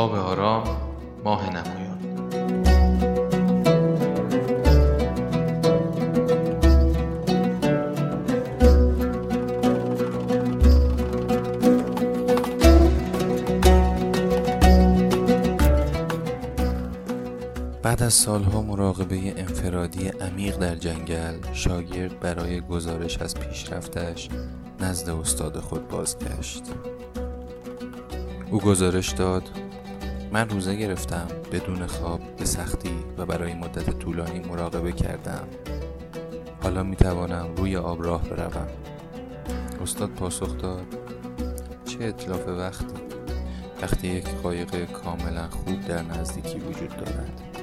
آب آرام ماه نمایان. بعد از سالها مراقبه انفرادی عمیق در جنگل شاگرد برای گزارش از پیشرفتش نزد استاد خود بازگشت. او گزارش داد من روزه گرفتم بدون خواب به سختی و برای مدت طولانی مراقبه کردم. حالا می توانم روی آب راه بروم. استاد پاسخ داد چه اطلاف وقتی؟ وقتی یک قایق کاملا خوب در نزدیکی وجود دارد.